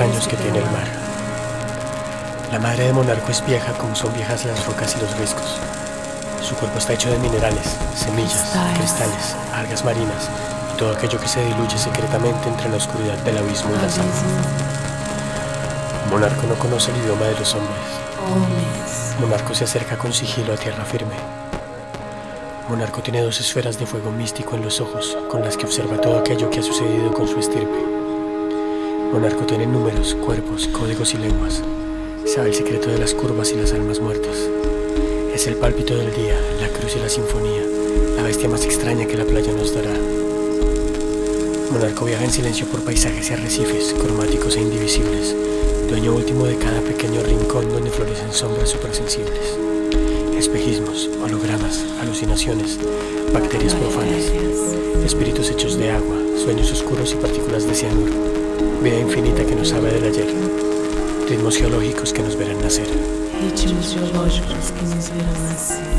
Extraños que tiene el mar. La madre de Monarco es vieja como son viejas las rocas y los riscos. Su cuerpo está hecho de minerales, semillas, cristales, algas marinas y todo aquello que se diluye secretamente entre la oscuridad del abismo y la sal. Monarco no conoce el idioma de los hombres. Monarco se acerca con sigilo a tierra firme. Monarco tiene dos esferas de fuego místico en los ojos, con las que observa todo aquello que ha sucedido con su estirpe. Monarco tiene números, cuerpos, códigos y lenguas. Sabe el secreto de las curvas y las almas muertas. Es el pálpito del día, la cruz y la sinfonía, la bestia más extraña que la playa nos dará. Monarco viaja en silencio por paisajes y arrecifes, cromáticos e indivisibles, dueño último de cada pequeño rincón donde florecen sombras supersensibles. Espejismos, hologramas, alucinaciones, bacterias profanas, espíritus hechos de agua, sueños oscuros y partículas de cianuro, vida infinita que no sabe del ayer, ritmos geológicos que nos verán nacer. Ritmos geológicos que nos verán nacer.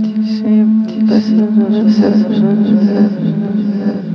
Sempre, sempre, passando sempre, sempre, sempre, sempre, sempre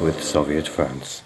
with Soviet France.